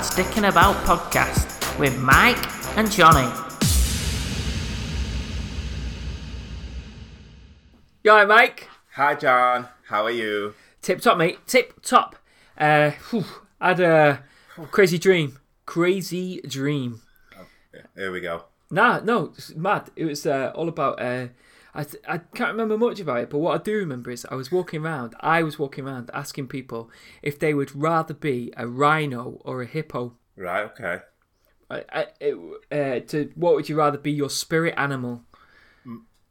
Dad's Dicking About podcast with Mike and Johnny. You alright, Mike? Hi, John. How are you? Tip top, mate. Tip top. Uh, whew, I had a crazy dream. Crazy dream. Here we go. Nah, no, it's mad. It was uh, all about. Uh, I th- I can't remember much about it, but what I do remember is I was walking around. I was walking around asking people if they would rather be a rhino or a hippo. Right, okay. I, I, it, uh, to what would you rather be your spirit animal?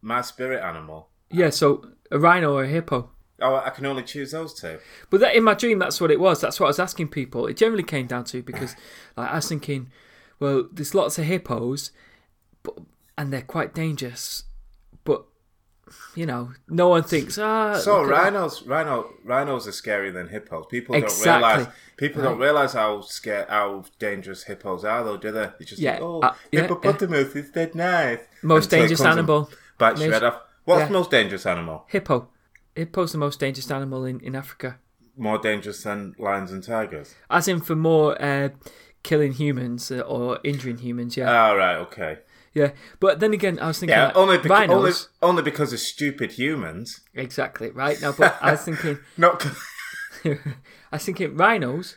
My spirit animal. Yeah, so a rhino or a hippo. Oh, I can only choose those two. But that in my dream, that's what it was. That's what I was asking people. It generally came down to because, like, I was thinking, well, there's lots of hippos, but and they're quite dangerous. But you know, no one thinks ah. So look at that." rhinos, rhino, rhinos are scarier than hippos. People Exactly. don't realize. People don't realize how scared, how dangerous hippos are, though, do they? They just Yeah, think, oh, uh, yeah, hippopotamus is dead nice. Most Until dangerous animal. Bites your off. What's Yeah. the most dangerous animal? Hippo. Hippo's the most dangerous animal in, in Africa. More dangerous than lions and tigers? As in for more uh, killing humans uh, or injuring humans, yeah. Oh, right, okay. Yeah. But then again, I was thinking Yeah, like, only, beca- only, rhinos. only because of stupid humans. Exactly, right? Now, but I was thinking, Not. I was thinking rhinos,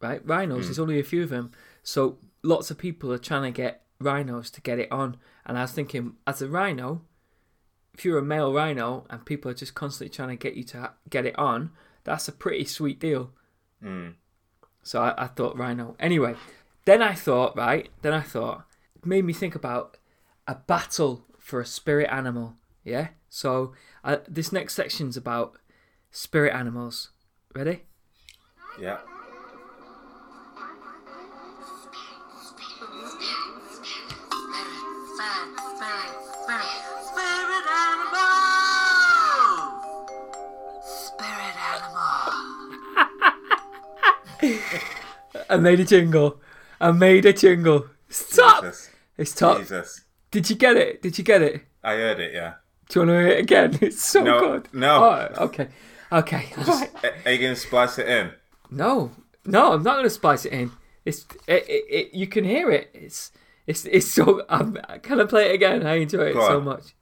right? Rhinos, Hmm. there's only a few of them. So lots of people are trying to get rhinos to get it on. And I was thinking, as a rhino, if you're a male rhino and people are just constantly trying to get you to ha- get it on, that's a pretty sweet deal. Hmm. So I, I thought rhino. Anyway, then I thought, right? Then I thought, made me think about a battle for a spirit animal. Yeah. So uh, this next section's about spirit animals. Ready? yeah. Spirit animal! Spirit animal. I made a jingle. I made a jingle. Stop! Jesus. It's top. Jesus. Did you get it? Did you get it? I heard it, yeah. Do you want to hear it again? It's so No, good. no. Oh, okay. Okay. alright. A- Are you going to splice it in? No, no, I'm not going to splice it in. It's it, it, it, you can hear it. It's it's it's so. I'm, can I play it again? I enjoy it Go so on. much.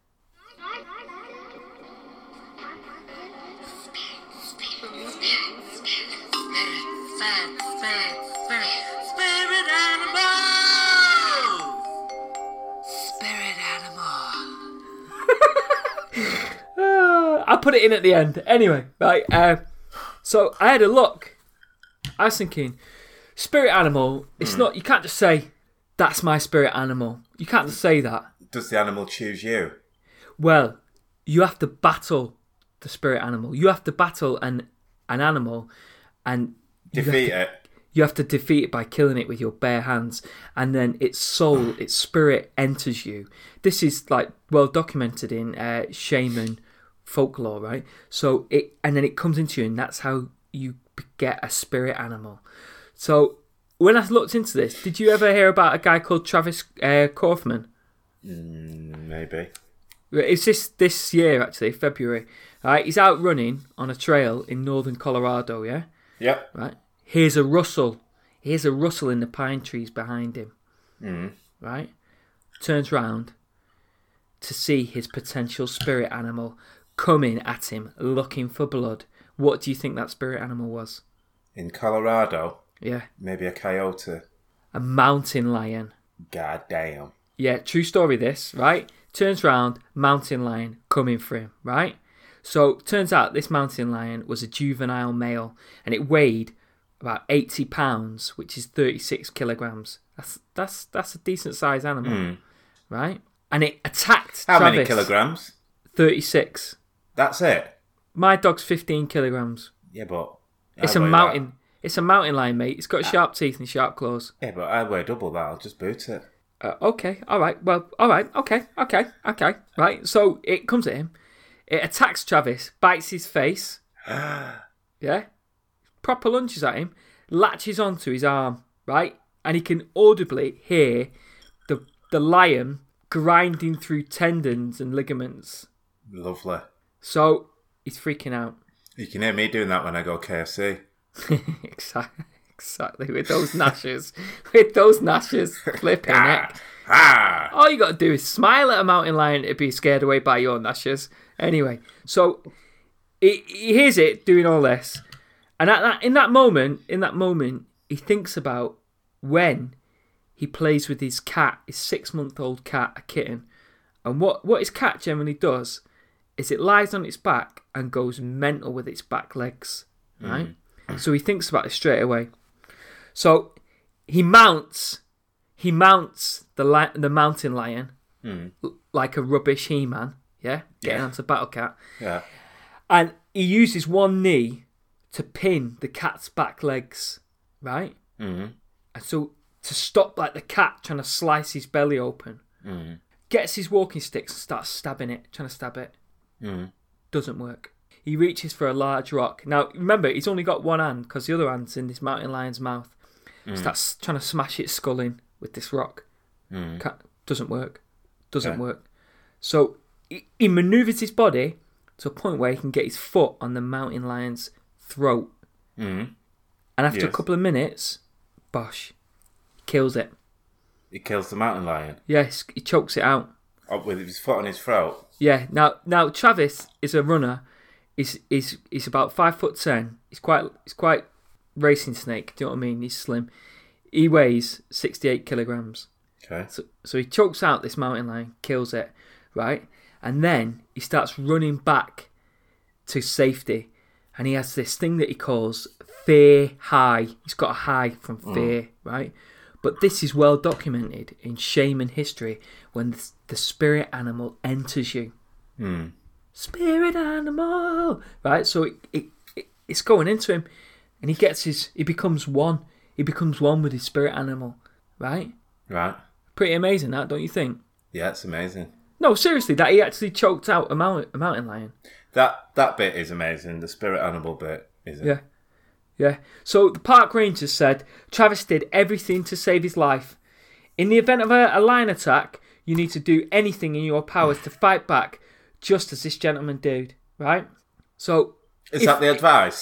I'll put it in at the end. Anyway, right. Uh, so I had a look. I was thinking, spirit animal. It's not. You can't just say that's my spirit animal. You can't just say that. Does the animal choose you? Well, you have to battle the spirit animal. You have to battle an an animal, and you have Defeat to- it. You have to defeat it by killing it with your bare hands, and then its soul, its spirit enters you. This is like well documented in uh, shaman folklore, right? So it, and then it comes into you, and that's how you get a spirit animal. So when I looked into this, did you ever hear about a guy called Travis uh, Kaufman? Maybe. It's this this year actually, February. Right, he's out running on a trail in northern Colorado. Yeah, Yep. right. Here's a rustle. Here's a rustle in the pine trees behind him. Mm. Right, turns round to see his potential spirit animal coming at him, looking for blood. What do you think that spirit animal was? In Colorado, Yeah, maybe a coyote. a mountain lion. God damn. Yeah, true story this, right? Turns round, mountain lion coming for him, right? So turns out this mountain lion was a juvenile male and it weighed about 80 pounds, which is 36 kilograms. That's that's that's a decent sized animal, hmm. right? And it attacked How Travis. many kilograms? 36. That's it. My dog's 15 kilograms. Yeah, but It's a mountain. It's a mountain lion, mate. It's got sharp teeth and sharp claws. Yeah, but I weigh double that. I'll just boot it. Uh, okay, all right. Well, all right. Okay, okay, okay. Right. So it comes at him. It attacks Travis, bites his face. yeah. Proper lunges at him, latches onto his arm, right? And he can audibly hear the the lion grinding through tendons and ligaments. Lovely. So he's freaking out. You can hear me doing that when I go KFC. exactly. exactly with those gnashes, with those gnashes, flipping it. Ah! All you got to do is smile at a mountain lion to be scared away by your gnashes. Anyway, so he, he hears it doing all this, and at that in that moment, in that moment, he thinks about when he plays with his cat, his six month old cat, a kitten, and what what his cat generally does is it lies on its back and goes mental with its back legs, hmm. right? So he thinks about it straight away. So he mounts, he mounts the li- the mountain lion hmm. l- like a rubbish he man, yeah, getting Yeah. onto Battle Cat, Yeah. and he uses one knee to pin the cat's back legs, right? Mm. And so to stop like the cat trying to slice his belly open, hmm. gets his walking sticks and starts stabbing it, trying to stab it. Mm. Doesn't work. He reaches for a large rock. Now remember, he's only got one hand because the other hand's in this mountain lion's mouth. Starts trying to smash its skull in with this rock. Cat doesn't work. Doesn't work. So he, he maneuvers his body to a point where he can get his foot on the mountain lion's throat. Mm. And after a couple of minutes, bosh, he kills it. He kills the mountain lion Yes, he chokes it out. Up with his foot on his throat. Yeah. Now, now Travis is a runner. He's he's he's about five foot ten. He's quite he's quite racing snake. Do you know what I mean? He's slim. He weighs sixty eight kilograms. Okay. So, so he chokes out this mountain lion, kills it, right? And then he starts running back to safety. And he has this thing that he calls fear high. He's got a high from mm. fear, right? But this is well documented in shaman history when the, spirit animal enters you. Hmm. Spirit animal, right? So it, it, it it's going into him, and he gets his. He becomes one. He becomes one with his spirit animal, right? Right. Pretty amazing, that don't you think? Yeah, it's amazing. No, seriously, that he actually choked out a mountain, a mountain lion. That that bit is amazing. The spirit animal bit is. It? Yeah, yeah. So the park rangers said Travis did everything to save his life. In the event of a, a lion attack, you need to do anything in your powers to fight back, just as this gentleman did. Right. So Is If- that the advice?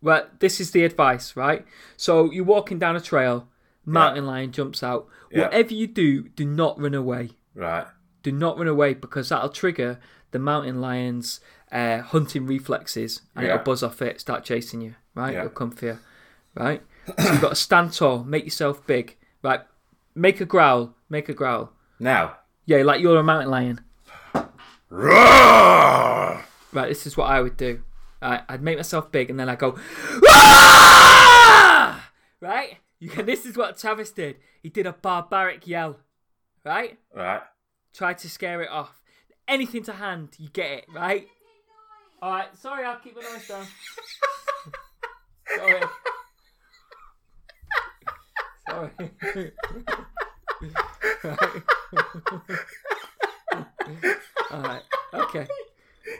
Well, this is the advice, right? So you're walking down a trail, mountain lion jumps out. Yeah. Whatever you do, do not run away. Right. Do not run away because that'll trigger the mountain lion's uh, hunting reflexes and Yeah. it'll buzz off it, start chasing you, right? It'll come for you, right? so you've got to stand tall, make yourself big, right? Make a growl, make a growl. Now. Yeah, like you're a mountain lion. Roar! Right, this is what I would do. Right, I'd make myself big and then I go, "Ah!" right? You can, this is what Travis did. He did a barbaric yell, right? Right. Tried to scare it off. Anything to hand, you get it, right? All right, sorry, I'll keep my noise down. sorry. Sorry. right. All right. Okay.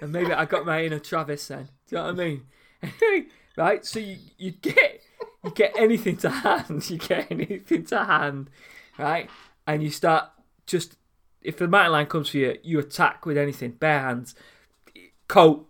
And maybe I got my inner Travis then. Do you know what I mean? right. So you, you get you get anything to hand. You get anything to hand, right? And you start just if the mountain lion comes for you, you attack with anything, bare hands, coat,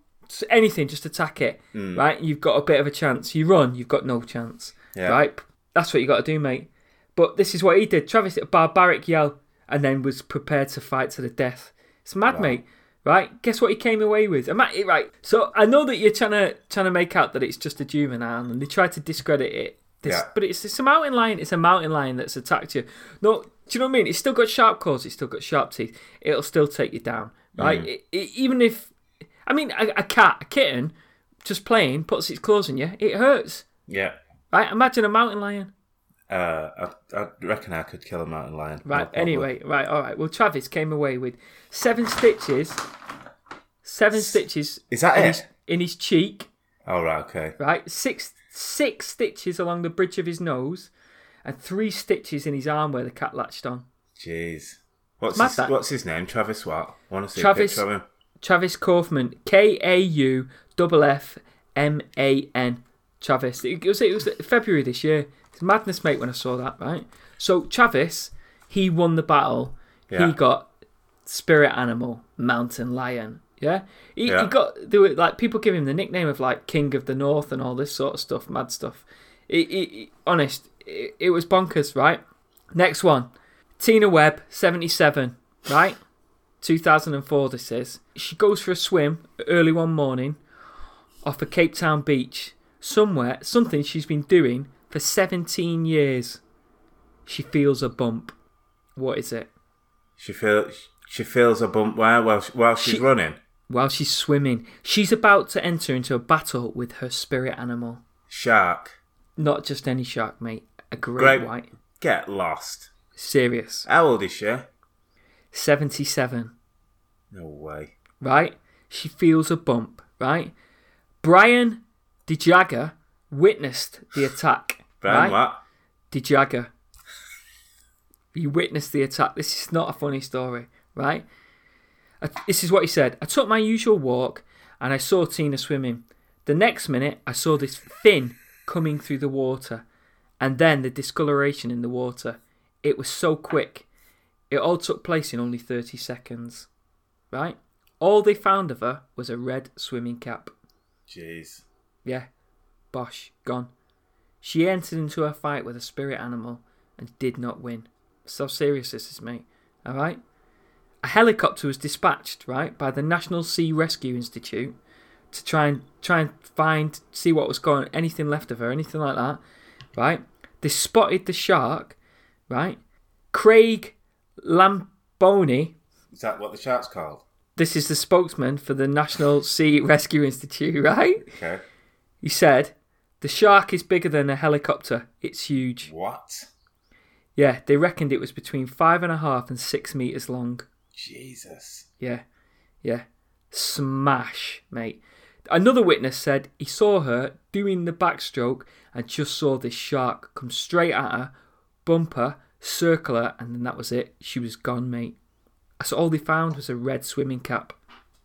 anything, just attack it, hmm. right? You've got a bit of a chance. You run, you've got no chance, Yeah. right? That's what you got to do, mate. But this is what he did. Travis a barbaric yell and then was prepared to fight to the death. It's mad, mate. Right? Guess what he came away with? Am I- eh, Right. So I know that you're trying to trying to make out that it's just a juvenile, and they try to discredit it. This, Yeah. But it's, it's a mountain lion. It's a mountain lion that's attacked you. No, do you know what I mean? It's still got sharp claws. It's still got sharp teeth. It'll still take you down, right? Mm. It- it- even if, I mean, a, a cat, a kitten, just playing, puts its claws in you, it hurts, Yeah. right? Imagine a mountain lion. Uh, I, I reckon I could kill a mountain lion. Right. problem. anyway, right. All right. Well, Travis came away with seven stitches. Seven stitches. Is that in it? His, in his cheek. Oh, right, okay. Right. Six six stitches along the bridge of his nose, and three stitches in his arm where the cat latched on. Jeez. What's Mad his, that. what's his name? Travis what? I want to see Travis- a picture of him. Travis Kaufman. K A U double F M A N. Travis. It was it was February this year. It's madness, mate. When I saw that, right? So Travis, he won the battle. Yeah. He got spirit animal, mountain lion. Yeah, he, Yeah. he got there were like people give him the nickname of like King of the North and all this sort of stuff, mad stuff. It, it, it- honest, it, it was bonkers, right? Next one. Tina Webb, 77, right? 2004, this is. She goes for a swim early one morning off a Cape Town beach, somewhere, something she's been doing for 17 years. She feels a bump. What is it? She feels she feels a bump where while while she's She- running. While she's swimming, she's about to enter into a battle with her spirit animal. Shark. Not just any shark, mate. A great, Great. white. Get lost. Serious. How old is she? 77, No way. right? She feels a bump, right? Brian DeJagger witnessed the attack. Brian, right? what? DeJagger. He witnessed the attack. This is not a funny story, right? This is what he said. I took my usual walk and I saw Tina swimming. The next minute, I saw this fin coming through the water and then the discoloration in the water. It was so quick. It all took place in only 30 seconds, right? All they found of her was a red swimming cap. Jeez. Yeah, Bosh, gone. She entered into a fight with a spirit animal and did not win. So serious this is, mate. All right. A helicopter was dispatched, right, by the National Sea Rescue Institute to try and try and find, see what was going, on anything left of her, anything like that, right? They spotted the shark, right? Craig Lambinon, Is that what the shark's called? this is the spokesman for the National Sea Rescue Institute, right? Okay. He said, The shark is bigger than a helicopter. It's huge. What? Yeah, they reckoned it was between five and a half and six meters long. Jesus. Yeah, yeah. Smash, mate. Another witness said he saw her doing the backstroke and just saw this shark come straight at her, bump her, circle her, and then that was it. She was gone, mate. So all they found was a red swimming cap.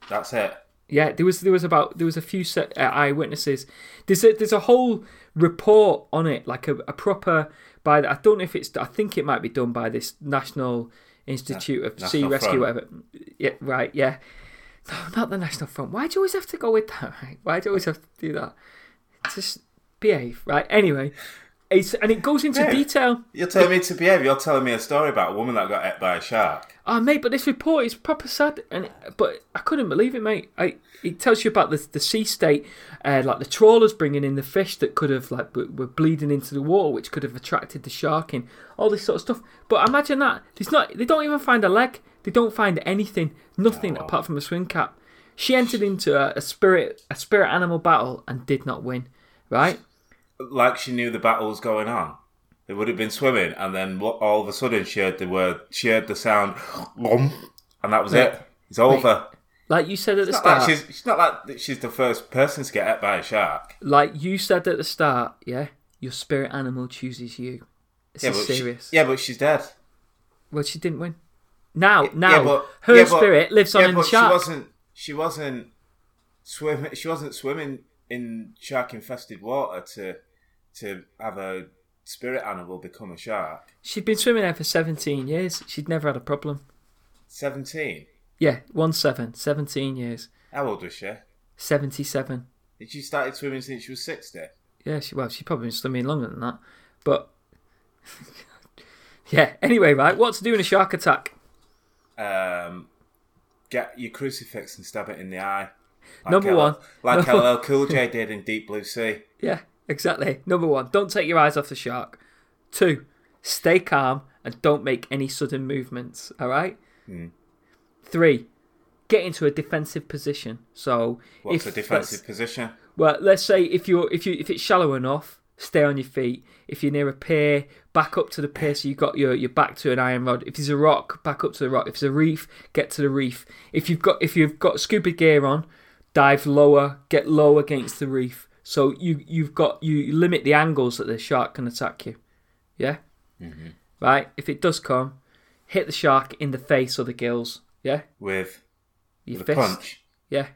That's it. Yeah, there was there was about there was a few set, uh, eyewitnesses. There's a, there's a whole report on it, like a, a proper by. the- I don't know if it's. I think it might be done by this National Institute of Sea National Rescue, Front. whatever. Yeah, right. Yeah, no, not the National Front. Why do you always have to go with that? Right? Why do you always have to do that? Just behave, right? Anyway, it's and it goes into Yeah. detail. You're telling me to behave. You're telling me a story about a woman that got ate by a shark. Oh, mate, but this report is proper sad, and but I couldn't believe it, mate. I, it tells you about the the sea state, uh, like the trawlers bringing in the fish that could have like were, were bleeding into the water, which could have attracted the shark in, all this sort of stuff. But imagine that there's not, they don't even find a leg, they don't find anything, nothing Oh, apart from a swim cap. She entered into a, a spirit a spirit animal battle and did not win, right? Like she knew the battle was going on. They would have been swimming, and then all of a sudden she heard the word, she heard the sound, and that was Mate. it. It's over. Like you said at the It's not like start, she's, not like she's the first person to get ate by a shark. like you said at the start, yeah, your spirit animal chooses you. This Yeah, but she- serious. yeah, but she's dead. Well, she didn't win. Now, Yeah, now, but- her yeah, but- spirit lives on yeah, in the but shark. She wasn't. She wasn't swimming. She wasn't swimming in shark-infested water to to have a spirit animal become a shark. She'd been swimming there for 17 years. She'd never had a problem. Seventeen. Yeah, one seven, 17 years. How old was she? 77. Did she started swimming since she was sixty? Yeah, she well, she's probably been swimming longer than that. But yeah, anyway, right, what to do in a shark attack? Um, get your crucifix and stab it in the eye. Like Number LL one. like LL Cool J did in Deep Blue Sea. Yeah, exactly. Number one, don't take your eyes off the shark. Two, stay calm and don't make any sudden movements. All right. Hmm. Three, get into a defensive position. So What's if a defensive position? Well, let's say if you're if you if it's shallow enough, stay on your feet. If you're near a pier, back up to the pier so you've got your, your back to an iron rod. If there's a rock, back up to the rock. If there's a reef, get to the reef. If you've got if you've got scuba gear on, dive lower, get low against the reef. So you you've got you limit the angles that the shark can attack you. Yeah? Right? If it does come, hit the shark in the face or the gills. Yeah? With Your with fist. punch. Yeah.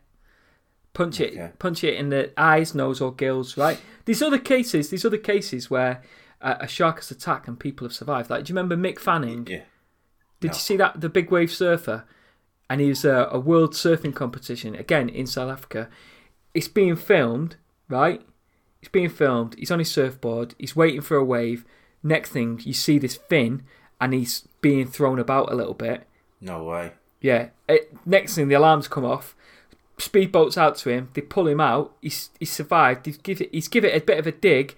Punch Okay. it, punch it in the eyes, nose, or gills. Right. These other cases, these other cases where uh, a shark has attacked and people have survived. Like, do you remember Mick Fanning? Yeah. Did No. you see that the big wave surfer? And he was a, a world surfing competition again in South Africa. It's being filmed, right? He's being filmed. He's on his surfboard. He's waiting for a wave. Next thing, you see this fin, and he's being thrown about a little bit. No way. Yeah. It, next thing, the alarms come off. Speedboats out to him. They pull him out. He's he's survived. He's give it. He's give it a bit of a dig.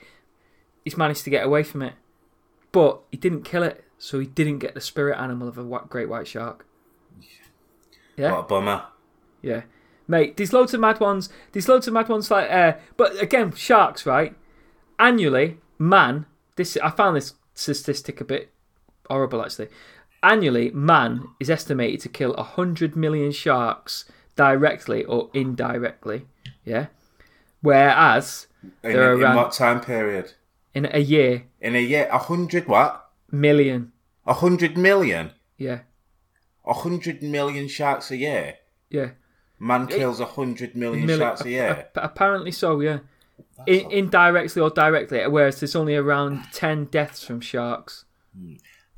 He's managed to get away from it, but he didn't kill it, so he didn't get the spirit animal of a great white shark. Yeah. What a bummer. Yeah, mate. There's loads of mad ones. There's loads of mad ones like. Uh, but again, sharks, right? Annually, man. This I found this statistic a bit horrible actually. Annually, man is estimated to kill hundred million sharks directly or indirectly. Yeah. Whereas In, There are in around- what time period? in a year, In a year, a hundred what? million. A hundred million? Yeah. A hundred million sharks a year? Yeah. Man kills a hundred million Milli- sharks a year? apparently so. Yeah. In, indirectly or directly, whereas there's only around ten deaths from sharks.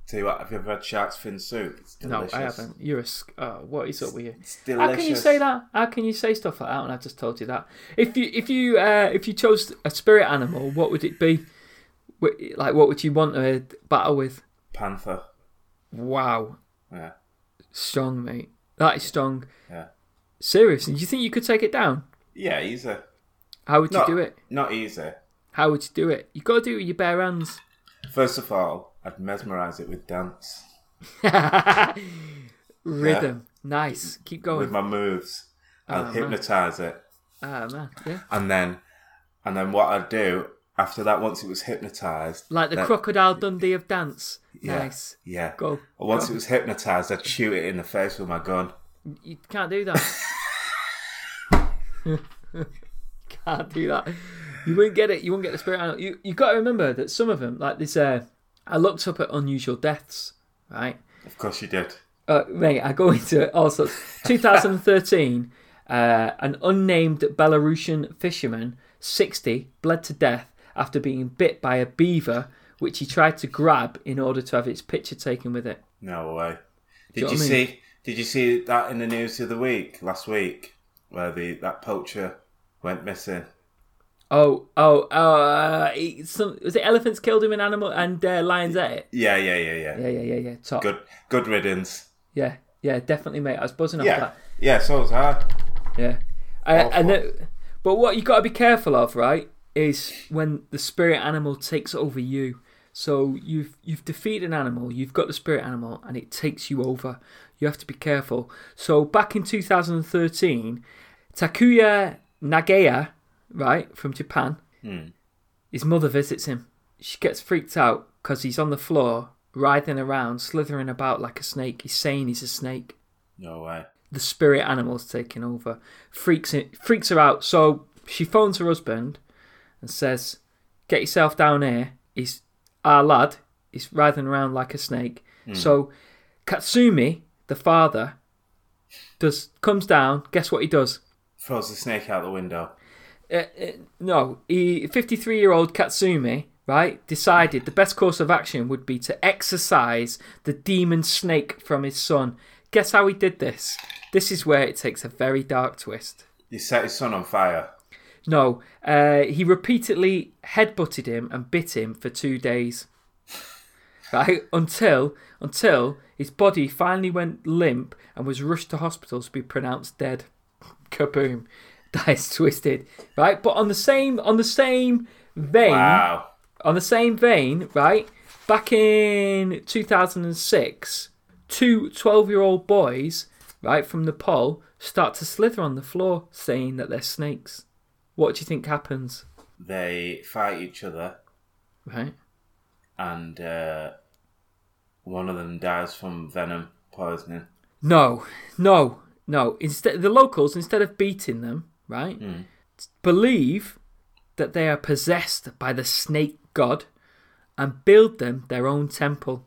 Tell you what, have you ever had shark's fin soup? It's delicious. No, I haven't. You're a. sc- Oh, what is up with you? It's How can you say that? How can you say stuff like that? And I just told you that. If you if you uh, if you chose a spirit animal, what would it be? Like, what would you want to battle with? Panther. Wow, Yeah. strong, mate. That is strong. Yeah. Seriously, do you think you could take it down? Yeah, easy. How would you do it? Not easy. How would you do it? You got to do it with your bare hands. First of all, I'd mesmerise it with dance. Rhythm, nice. Keep going With my moves. Oh, man. hypnotise it. Ah man, yeah. And then and then what I'd do after that once it was hypnotised Like the crocodile Dundee of dance. yeah, Nice. Yeah. Go. Once go. it was hypnotised I'd shoot it in the face with my gun. You can't do that. can't do that. You won't get it. You won't get the spirit animal. You you got to remember that some of them, like this. Uh, I looked up at unusual deaths. Right, Of course you did. uh, mate. I go into all sorts. 2013, uh, an unnamed Belarusian fisherman, 60, bled to death after being bit by a beaver, which he tried to grab in order to have its picture taken with it. No way. Do you Did know you I mean? see did you see that in the news the other week, last week, where the that poacher went missing? Oh, oh, oh! Uh, he- some, was it elephants killed him in animal and uh, lions ate it? Yeah, yeah, yeah, yeah. Yeah, yeah, yeah, yeah. Top. Good good riddance. Yeah, yeah, definitely, mate. I was buzzing off Yeah. that. Yeah, so was I. Yeah. Uh, and then, but what you got to be careful of, right, is when the spirit animal takes over you. So you've you've defeated an animal, you've got the spirit animal, and it takes you over. You have to be careful. So back in 2013, Takuya Nagaya, right from Japan, hmm. his mother visits him. She gets freaked out because he's on the floor, writhing around, slithering about like a snake. He's saying he's a snake No way. the spirit animal's taking over. Freaks it, freaks her out. So she phones her husband and says, "Get yourself down here." He's our lad. He's writhing around like a snake. Hmm. So Katsumi, the father, does comes down. Guess what he does? Throws the snake out the window. Uh, uh, no, he 53 year old Katsumi, right, decided the best course of action would be to exorcise the demon snake from his son. Guess how he did this? This is where it takes a very dark twist. He set his son on fire. No, uh, he repeatedly headbutted him and bit him for two days. Right until until his body finally went limp and was rushed to hospital to be pronounced dead. Kaboom! That is twisted, right? But on the same on the same vein, Wow. on the same vein, right? Back in 2006, two 12 year old boys, right, from Nepal start to slither on the floor saying that they're snakes. What do you think happens? They fight each other Right? And uh, one of them dies from venom poisoning. No, no, no. Instead, the locals, instead of beating them, right, believe that they are possessed by the snake god and build them their own temple.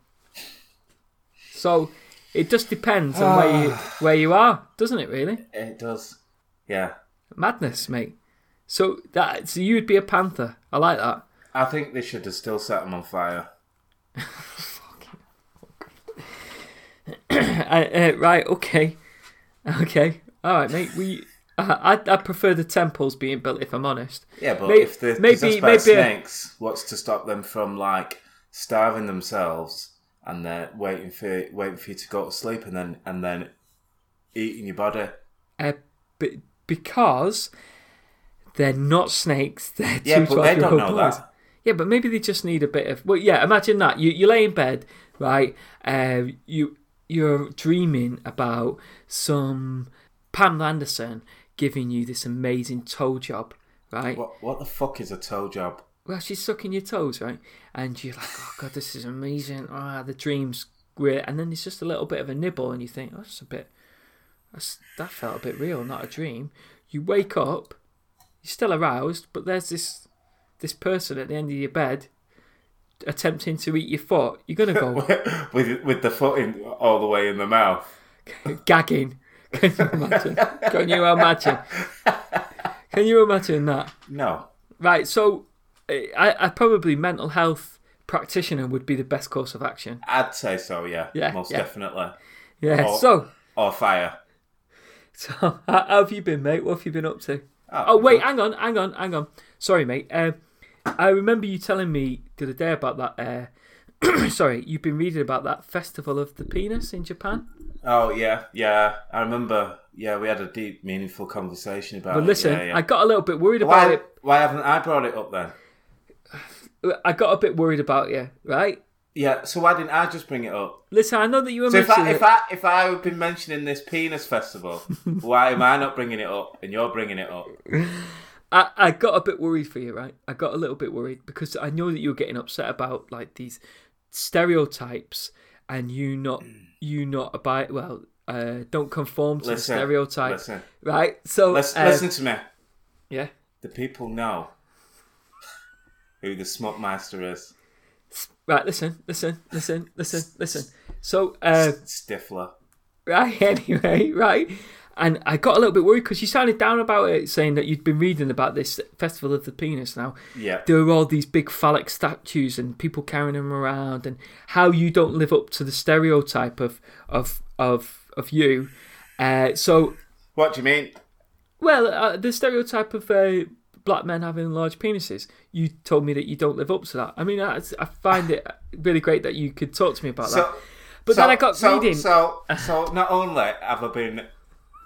So it just depends on where you where you are, doesn't it? Really, It does. Yeah. madness, mate. So that so you would be a panther. I like that. I think they should have still set him on fire. Uh, uh, right, okay, okay, all right, mate. We I, I prefer the temples being built. If I'm honest. Yeah, but May- if they're maybe- maybe a- snakes, what's to stop them from like starving themselves and then waiting for waiting for you to go to sleep and then and then eating your body? Uh, because they're not snakes. They're Yeah, but they don't know boys. that. Yeah, but maybe they just need a bit of. Well, yeah. Imagine that you you lay in bed, right? Uh, you you're dreaming about some Pam Anderson giving you this amazing toe job, right? What what the fuck is a toe job? Well, she's sucking your toes, right? And you're like, oh god, this is amazing. Ah, the dream's great. And then it's just a little bit of a nibble, and you think, oh, that's a bit. That's, that felt a bit real, not a dream. You wake up, you're still aroused, but there's this this person at the end of your bed attempting to eat your foot. You're gonna go with with the foot in all the way in the mouth. gagging. Can you imagine? Can you imagine? Can you imagine that? No. Right, so I, I probably mental health practitioner would be the best course of action. I'd say so, yeah. Yeah, Most yeah. definitely. Yeah. Oh. So, Or fire. so how how have you been, mate? What have you been up to? Oh wait, hang on, hang on, hang on. Sorry, mate. Um, I remember you telling me the other day about that. Uh, sorry, you've been reading about that festival of the penis in Japan. Oh yeah, yeah. I remember. Yeah, we had a deep, meaningful conversation about it. But listen, yeah, yeah. I got a little bit worried about why, it. why haven't I brought it up then? I got a bit worried about you, right? Yeah, so why didn't I just bring it up? Listen, I know that you were So if I if. I if I've been mentioning this penis festival, why am I not bringing it up and you're bringing it up? I, I got a bit worried for you, right? I got a little bit worried because I know that you were getting upset about like these stereotypes and you not you not abide well uh, don't conform to Listen, the stereotype, listen. right? So Listen, uh, listen to me. yeah, The people know who the Smutmeister is. right. Listen, listen, listen, listen, listen. So uh, Stifler. right anyway, right. And I got a little bit worried because you sounded down about it, saying that you'd been reading about this festival of the penis now. Yeah. there are all these big phallic statues and people carrying them around and how you don't live up to the stereotype of of of of you uh, so What do you mean? well uh, the stereotype of uh, black men having large penises you told me that you don't live up to that i mean I, I find it really great that you could talk to me about that but so, then i got so, reading So, so not only have I been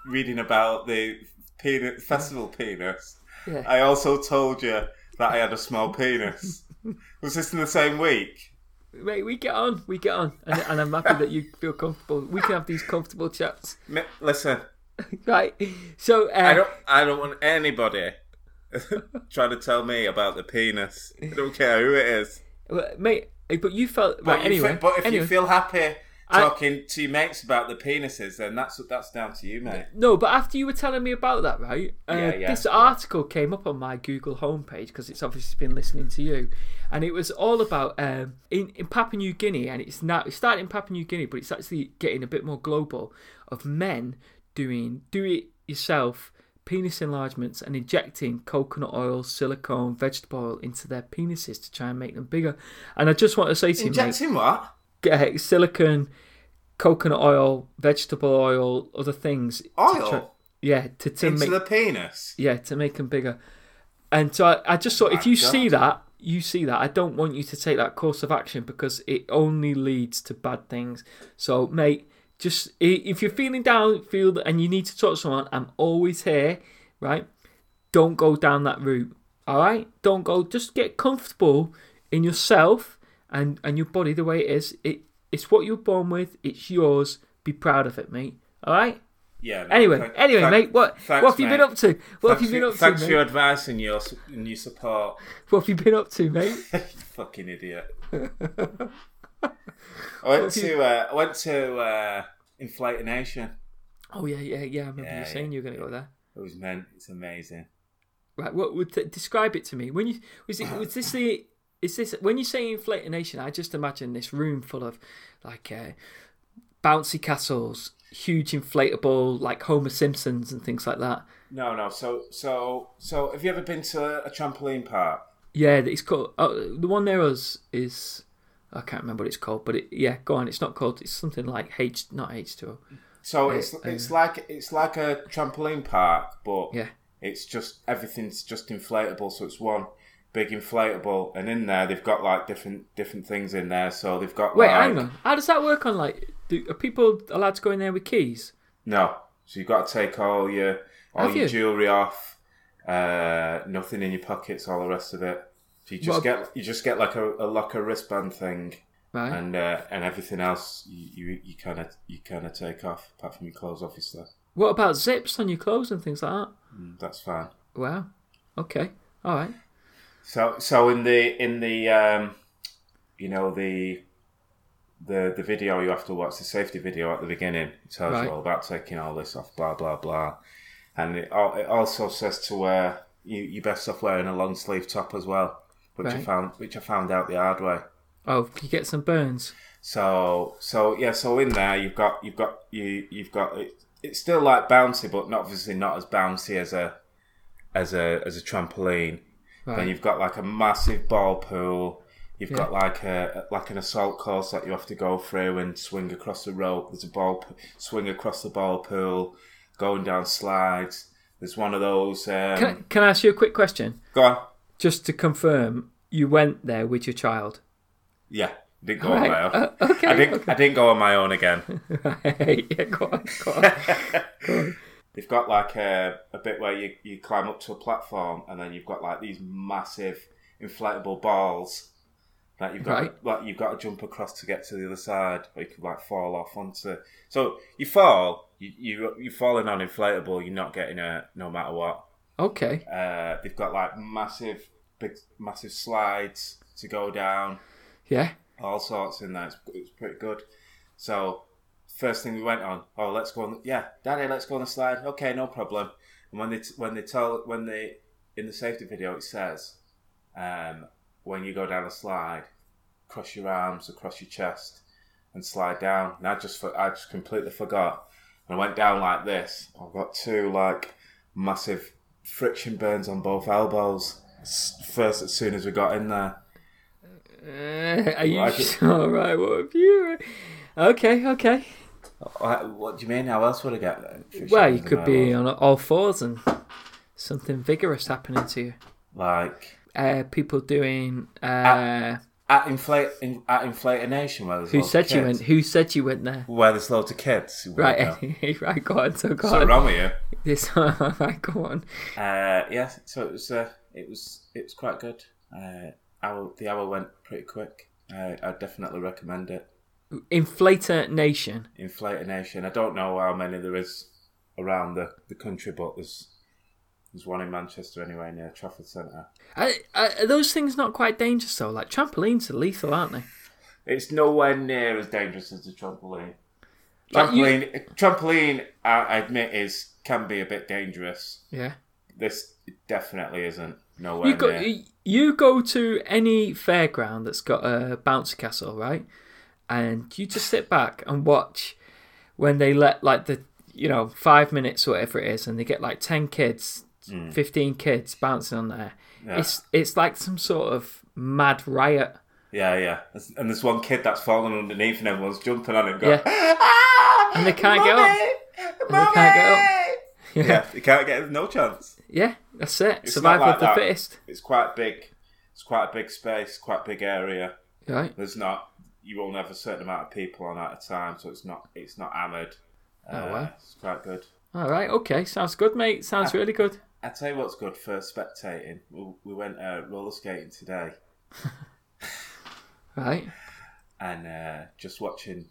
reading about the penis, festival penis, Yeah. I also told you that I had a small penis. Was this in the same week? Mate, we get on we get on and, and i'm happy that you feel comfortable we can have these comfortable chats Mi- Listen, right so uh, I don't. I don't want anybody trying to tell me about the penis. I don't care who it is. well, mate but you felt But, right anyway fe- but if anyway. you feel happy I- talking to your mates about the penises, then that's that's down to you, mate. No, but after you were telling me about that, right? Uh, Yeah, yeah, this yeah. article came up on my Google homepage because it's obviously been listening to you, and it was all about um, in in Papua New Guinea, and it's now it's started in Papua New Guinea, but it's actually getting a bit more global of men doing do it yourself penis enlargements and injecting coconut oil, silicone, vegetable oil into their penises to try and make them bigger. And I just want to say to you, mate, Injecting what? Get silicone, coconut oil, vegetable oil, other things. to Oil? try- yeah, to, to Into make the penis. yeah to make them bigger. And so I, I just thought, if you God. see that, you see that. I don't want you to take that course of action because it only leads to bad things. So, mate, just if you're feeling down, feel and you need to talk to someone, I'm always here. Right? Don't go down that route. All right? Don't go. Just get comfortable in yourself and and your body the way it is. It it's what you're born with. It's yours. Be proud of it, mate. All right. Yeah. no, Anyway, thank- anyway, thank- mate. What thanks, what have you been up to? What have you been up Thanks to, for your advice and your and your support. What have you been up to, mate? Fucking idiot. I went to uh, I went to uh, Inflata Nation. Oh yeah, yeah, yeah. I remember Yeah, you saying yeah, you were going to go there. It was meant. It's amazing. Right. What would describe it to me? When you was it was this the is this when you say inflated nation? I just imagine this room full of like uh, bouncy castles, huge inflatable like Homer Simpsons and things like that. No, no. So, so, so, have you ever been to a, trampoline park? Yeah, it's called oh, the one near us is I can't remember what it's called, but it, yeah, go on. It's not called. It's something like H, not H two. So it's it's like it's like a trampoline park, but Yeah. it's just everything's just inflatable. So it's one big inflatable, and in there they've got like different different things in there. So they've got Wait, like, hang on. How does that work on like? Do, are people allowed to go in there with keys? No, so you've got to take all your all Have your you? jewelry off, uh, nothing in your pockets, all the rest of it. So you just Well- get you just get like a, a locker wristband thing, Right. and uh, and everything else you you you kind of you kind of take off apart from your clothes, obviously. What about zips on your clothes and things like that? Mm, That's fine. Wow. Okay. All right. So so in the in the um, you know the the the video you have to watch the safety video at the beginning. It tells Right. you all about taking all this off, blah blah blah, and it, it also says to wear you you best off wearing a long sleeve top as well, which I found which I found out the hard way. Oh, you get some burns. So so yeah, so in there you've got you've got you you've got it, it's still like bouncy, but not obviously not as bouncy as a as a as a trampoline. Then you've got like a massive ball pool. You've Yeah. got like a like an assault course that you have to go through and swing across the rope. There's a ball swing across the ball pool, going down slides. There's one of those. Um, Can, can I ask you a quick question? go on. Just to confirm, you went there with your child. Yeah, didn't go Right, on my own. uh, okay, I didn't. okay. I didn't go on my own again. Right. yeah, go on. Go on. Go on. They've got like a, a bit where you, you climb up to a platform and then you've got like these massive inflatable balls that you've got Right. like you've got to jump across to get to the other side or you could like fall off onto so you fall you, you you're falling on inflatable you're not getting hurt no matter what Okay. uh, they've got like massive big massive slides to go down Yeah. all sorts in there. It's, it's pretty good. So first thing we went on, oh let's go on. Yeah, Daddy, let's go on the slide. Okay, no problem. And when they t- when they tell when they in the safety video it says, um, when you go down the slide, cross your arms across your chest and slide down. And I just for- I just completely forgot. And I went down like this. I've got two like massive friction burns on both elbows. First, as soon as we got in there. Uh, are you Like it. right? What have you? Okay. Okay. What, do you mean? How else would I get there? Well, you could be on all fours and something vigorous happening to you. like Uh, people doing. Uh, at inflate in, at Inflata Nation where there's who said you went? Who said you went there? Where there's loads of kids. Right. right. Go on. So go What's on. wrong with you? This. right. Go on. Uh, yeah, so it was uh, it was it was quite good. Uh, hour, the hour went pretty quick. Uh, I definitely recommend it. Inflata Nation. Inflata Nation. I don't know how many there is around the, the country, but there's there's one in Manchester anyway near Trafford Centre. Are, are are those things not quite dangerous though? Like trampolines are lethal, aren't they? It's nowhere near as dangerous as the trampoline. Like you- Trampoline, trampoline, I I admit, is can be a bit dangerous. Yeah. This definitely isn't. Nowhere You go. near. You go to any fairground that's got a bouncy castle, right? And you just sit back and watch when they let like the you know five minutes or whatever it is, and they get like ten kids, fifteen kids bouncing on there. Yeah. It's it's like some sort of mad riot. Yeah, yeah. And there's one kid that's fallen underneath, and everyone's jumping on him, going, Yeah. "Ah, And they can't get up. Mummy! And they can't get up. Mummy!" Yeah, they can't get. No chance. Yeah, that's it. It's Survival not like of the that. fittest. It's quite big. It's quite a big space, quite big area. Right. There's not. You only have a certain amount of people on at a time, so it's not. It's not hammered. Oh, Uh, wow. It's quite good. All right. Okay. Sounds good, mate. Sounds really good. I tell you what's good for spectating. We, we went uh, roller skating today, Right. and uh, just watching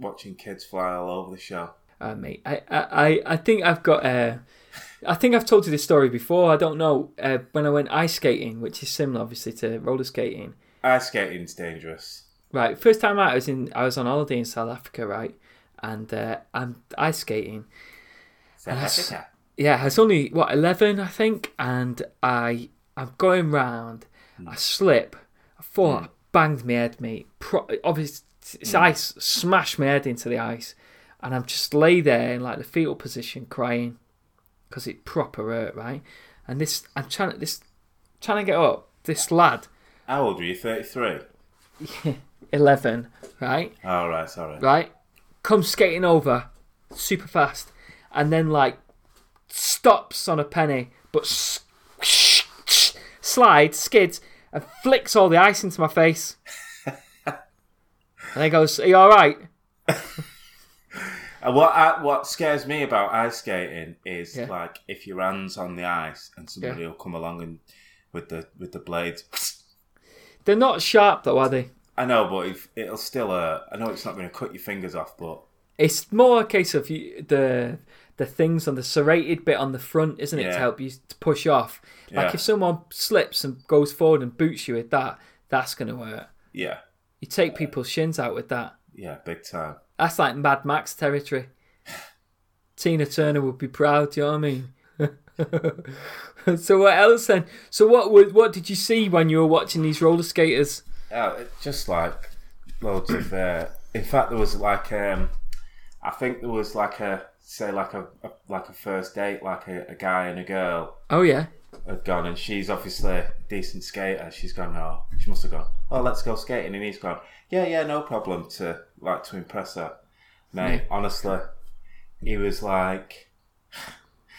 watching kids fly all over the show. Uh, mate, I, I, I- I think I've got. Uh, I think I've told you this story before. I don't know. Uh, when I went ice skating, which is similar, obviously, to roller skating. Ice skating's dangerous right, first time out, I was in, I was on holiday in South Africa, right, and uh, I'm ice skating. South Africa. I, yeah, I was only what eleven, I think, and I I'm going round. Mm. I slip. I fall. Mm. I banged my head, mate. Pro- obviously, it's mm. ice. Smashed my head into the ice, and I'm just lay there in like the fetal position, crying because it proper hurt, right? And this, I'm trying to this, trying to get up. This lad. How old were you? Thirty three. Yeah. 11, right? All right, sorry. Right? Comes skating over super fast and then, like, stops on a penny, but slides, skids, and flicks all the ice into my face. and he goes, Are you alright? what what scares me about ice skating is yeah. like if your hands on the ice and somebody yeah. will come along and with the with the blades. They're not sharp though, are they? I know, but if, it'll still. Uh, I know it's not going to cut your fingers off, but It's more a case of you, the the things on the serrated bit on the front, isn't it, to help you to push off. Like Yeah. if someone slips and goes forward and boots you with that, that's gonna hurt. yeah, You take people's shins out with that. yeah, big time. That's like Mad Max territory. Tina Turner would be proud. Do you know what I mean? so what else then? So what what did you see when you were watching these roller skaters? Yeah, it- just like loads of. Uh, in fact, there was like um, I think there was like a say like a, a like a first date, like a, a guy and a girl Oh yeah, had gone, and she's obviously a decent skater. She's gone, oh, she must have gone. Oh, let's go skating, and he's gone. Yeah, yeah, no problem. To like to impress her, mate. Honestly, he was like.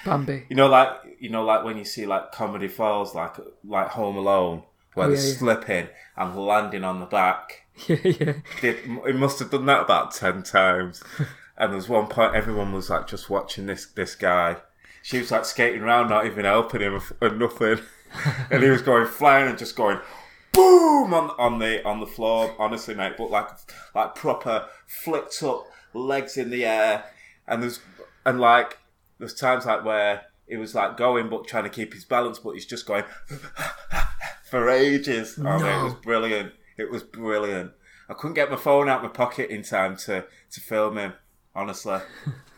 Bambi. You know, like you know, like when you see like comedy falls, like like Home Alone, where Oh, they're yeah, slipping and landing on the back. yeah, yeah. It, it must have done that about ten times. and there's one point everyone was like just watching this this guy. She was like skating around, not even helping him or nothing, and he was going flying and just going boom on on the on the floor. Honestly, mate, but like like proper flicked up legs in the air, and there's and like there's times like where he was like going but trying to keep his balance, but he's just going for ages. Oh, mate, it was brilliant. It was brilliant. I couldn't get my phone out of my pocket in time to to film him. Honestly,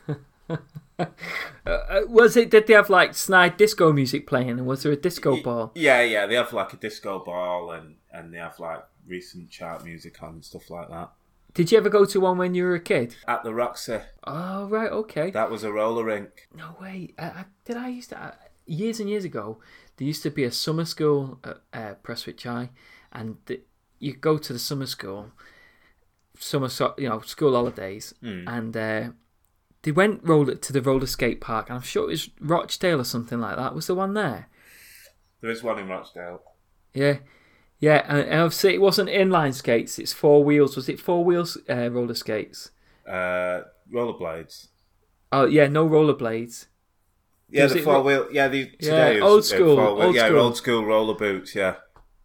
Uh, was it? Did they have like snide disco music playing, and was there a disco ball? yeah, yeah. They have like a disco ball and and they have like recent chart music on and stuff like that. Did you ever go to one when you were a kid? At the Roxy, Oh right, okay. that was a roller rink. No way. I, I, did I used to uh, years and years ago? There used to be a summer school at uh, Prestwich High, and the, you go to the summer school, summer so, you know school holidays, and uh, they went roller to the roller skate park, and I'm sure it was Rochdale or something like that. Was the one there? There is one in Rochdale. Yeah. Yeah, and, and obviously it wasn't inline skates. It's four wheels. Was it four wheels uh, roller skates? Uh, rollerblades. Oh yeah, no rollerblades. Yeah, the four wheel. Yeah, the Yeah, today is- old uh, school, old yeah, school. old school roller boots. Yeah,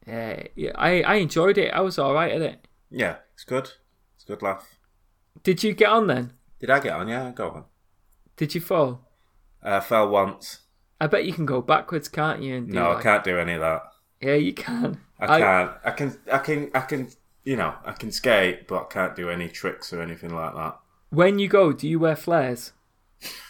Yeah, yeah. I, I enjoyed it. I was all right at it. yeah. It's good. It's a good laugh. Did you get on then? Did I get on? Yeah, go on. Did you fall? Uh, fell once. I bet you can go backwards, can't you? No, I can't do any of that. Yeah, you can. I can't. I can. I can. I can. You know, I can skate, but I can't do any tricks or anything like that. When you go, do you wear flares?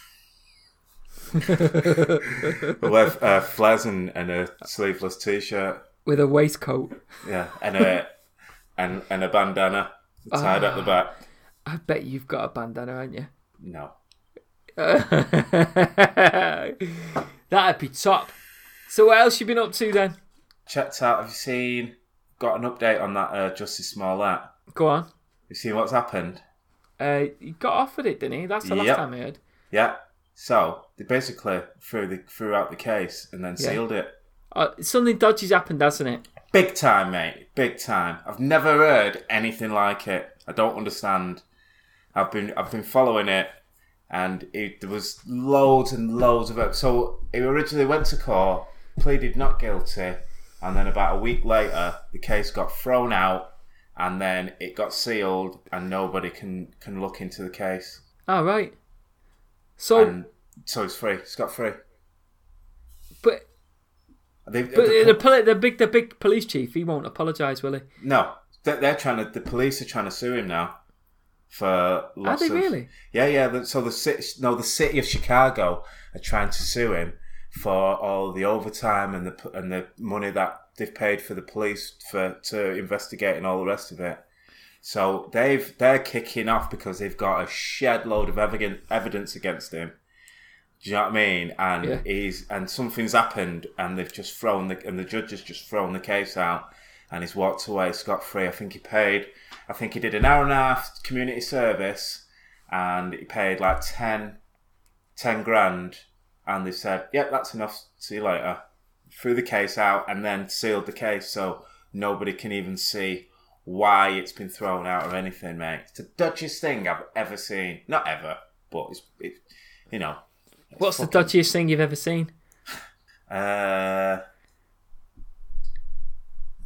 I wear uh, flares and, and a sleeveless t-shirt. With a waistcoat? Yeah, and a and and a bandana tied at the back. I bet you've got a bandana, haven't you? No. That'd be top. So what else you been up to then? Checked out. Have you seen? Got an update on that uh, Jussie Smollett. Go on. You seen what's happened? Uh, he got offered it, didn't he? That's the last time I heard. Yeah. So they basically threw the threw out the case and then Yeah. sealed it. Uh, something dodgy's happened, hasn't it? Big time, mate. Big time. I've never heard anything like it. I don't understand. I've been I've been following it, and it, there was loads and loads of it. So he originally went to court, pleaded not guilty, and then about a week later, the case got thrown out, and then it got sealed, and nobody can can look into the case. All right. So, And so it's free. It's got free. but They, but the- the, poli- the big the big police chief, he won't apologise, will he? No, they're, they're trying to. The police are trying to sue him now for loss they of. really? Yeah, yeah. So the city, no, the city of Chicago are trying to sue him for all the overtime and the and the money that they've paid for the police for to investigate and all the rest of it. So they've they're kicking off because they've got a shed load of evidence evidence against him. Do you know what I mean? And Yeah. he's and something's happened, and they've just thrown the and the judge has just thrown the case out, and he's walked away scot free. I think he paid. I think he did an hour and a half community service, and he paid like 10, 10 grand, and they said, "Yep, that's enough. See you later." Threw the case out and then sealed the case so nobody can even see why it's been thrown out or anything, mate. It's the dodgiest thing I've ever seen. Not ever, but it's, it, you know. it's What's the fucking- dodgiest thing you've ever seen? Uh,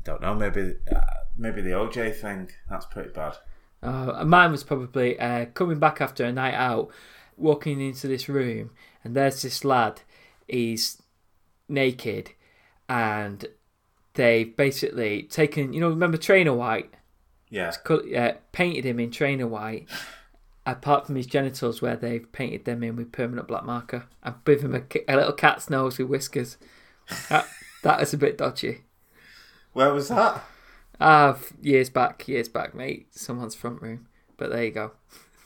don't know. Maybe uh, maybe the OJ thing. That's pretty bad. Uh, mine was probably uh, coming back after a night out, walking into this room, and there's this lad. He's naked, and they've basically taken, you know, remember Trainer White? Yeah. Uh, painted him in Trainer White, apart from his genitals, where they've painted them in with permanent black marker, and give him a, a little cat's nose with whiskers. That, that is a bit dodgy. Where was that? Ah, f- years back, years back, mate. Someone's front room. But there you go.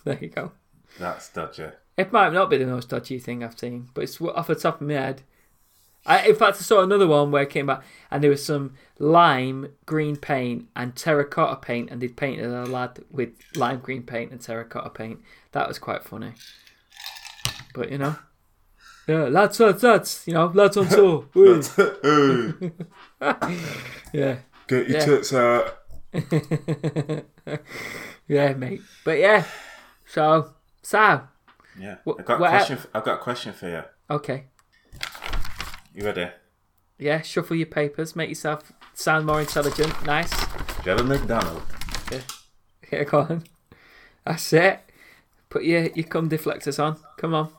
There you go. That's dodgy. It might not be the most dodgy thing I've seen, but it's off the top of my head. I, in fact, I saw another one where it came back and there was some lime green paint and terracotta paint, and they'd painted a lad with lime green paint and terracotta paint. That was quite funny. But you know, yeah, lads, lads, lads, you know, lads on tour. Woo. yeah, Get your Yeah. tits out. yeah, mate. But yeah, so so Yeah. I've got a what- question. I've got a question for you. okay. You ready? Yeah, shuffle your papers, make yourself sound more intelligent. Nice. Do you have a McDonald? Yeah, go on. That's it. Put your your cum deflectors on. Come on.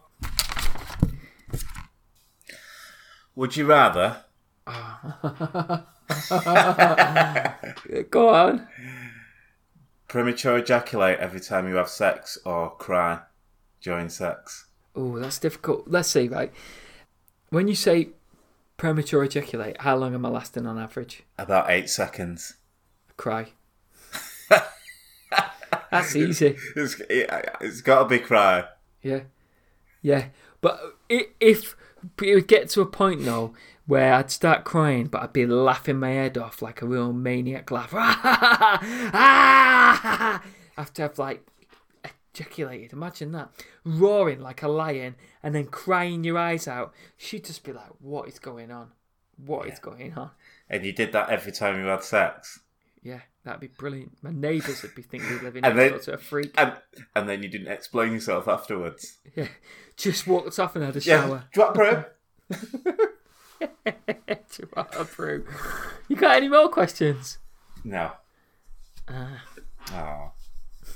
Would you rather Go on. premature ejaculate every time you have sex or cry during sex? Oh, that's difficult. Let's see, right? When you say premature ejaculate, how long am I lasting on average? About eight seconds. Cry. that's easy. It's, it, it's got to be cry. Yeah, yeah. But i- if it would get to a point though where I'd start crying, but I'd be laughing my head off like a real maniac laugh. Ah! After I've like ejaculated, imagine that roaring like a lion and then crying your eyes out. She'd just be like, "What is going on? What is going on?" And you did that every time you had sex. Yeah, that'd be brilliant. My neighbours would be thinking we're living And next then- door to a freak. And, and then you didn't explain yourself afterwards. Yeah, just walked off and had a Yeah. shower. Drop to our brew. You got any more questions? No. Ah. Oh.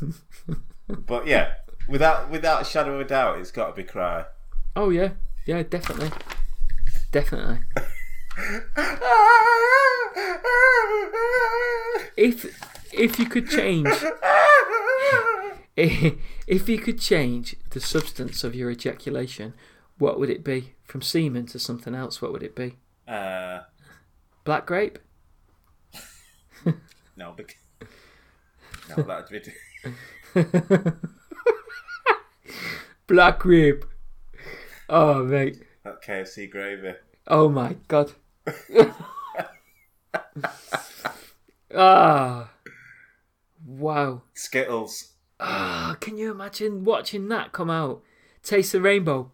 but yeah, without without a shadow of a doubt, it's got to be cry. Oh yeah, yeah, definitely, definitely. If if you could change, if you could change the substance of your ejaculation, what would it be? From semen to something else, what would it be? Uh, Black grape? no, bec- no, that'd be. Black grape. Oh mate. That KFC gravy. Oh my god. Ah. wow. Skittles. Ah, can you imagine watching that come out? Taste the rainbow.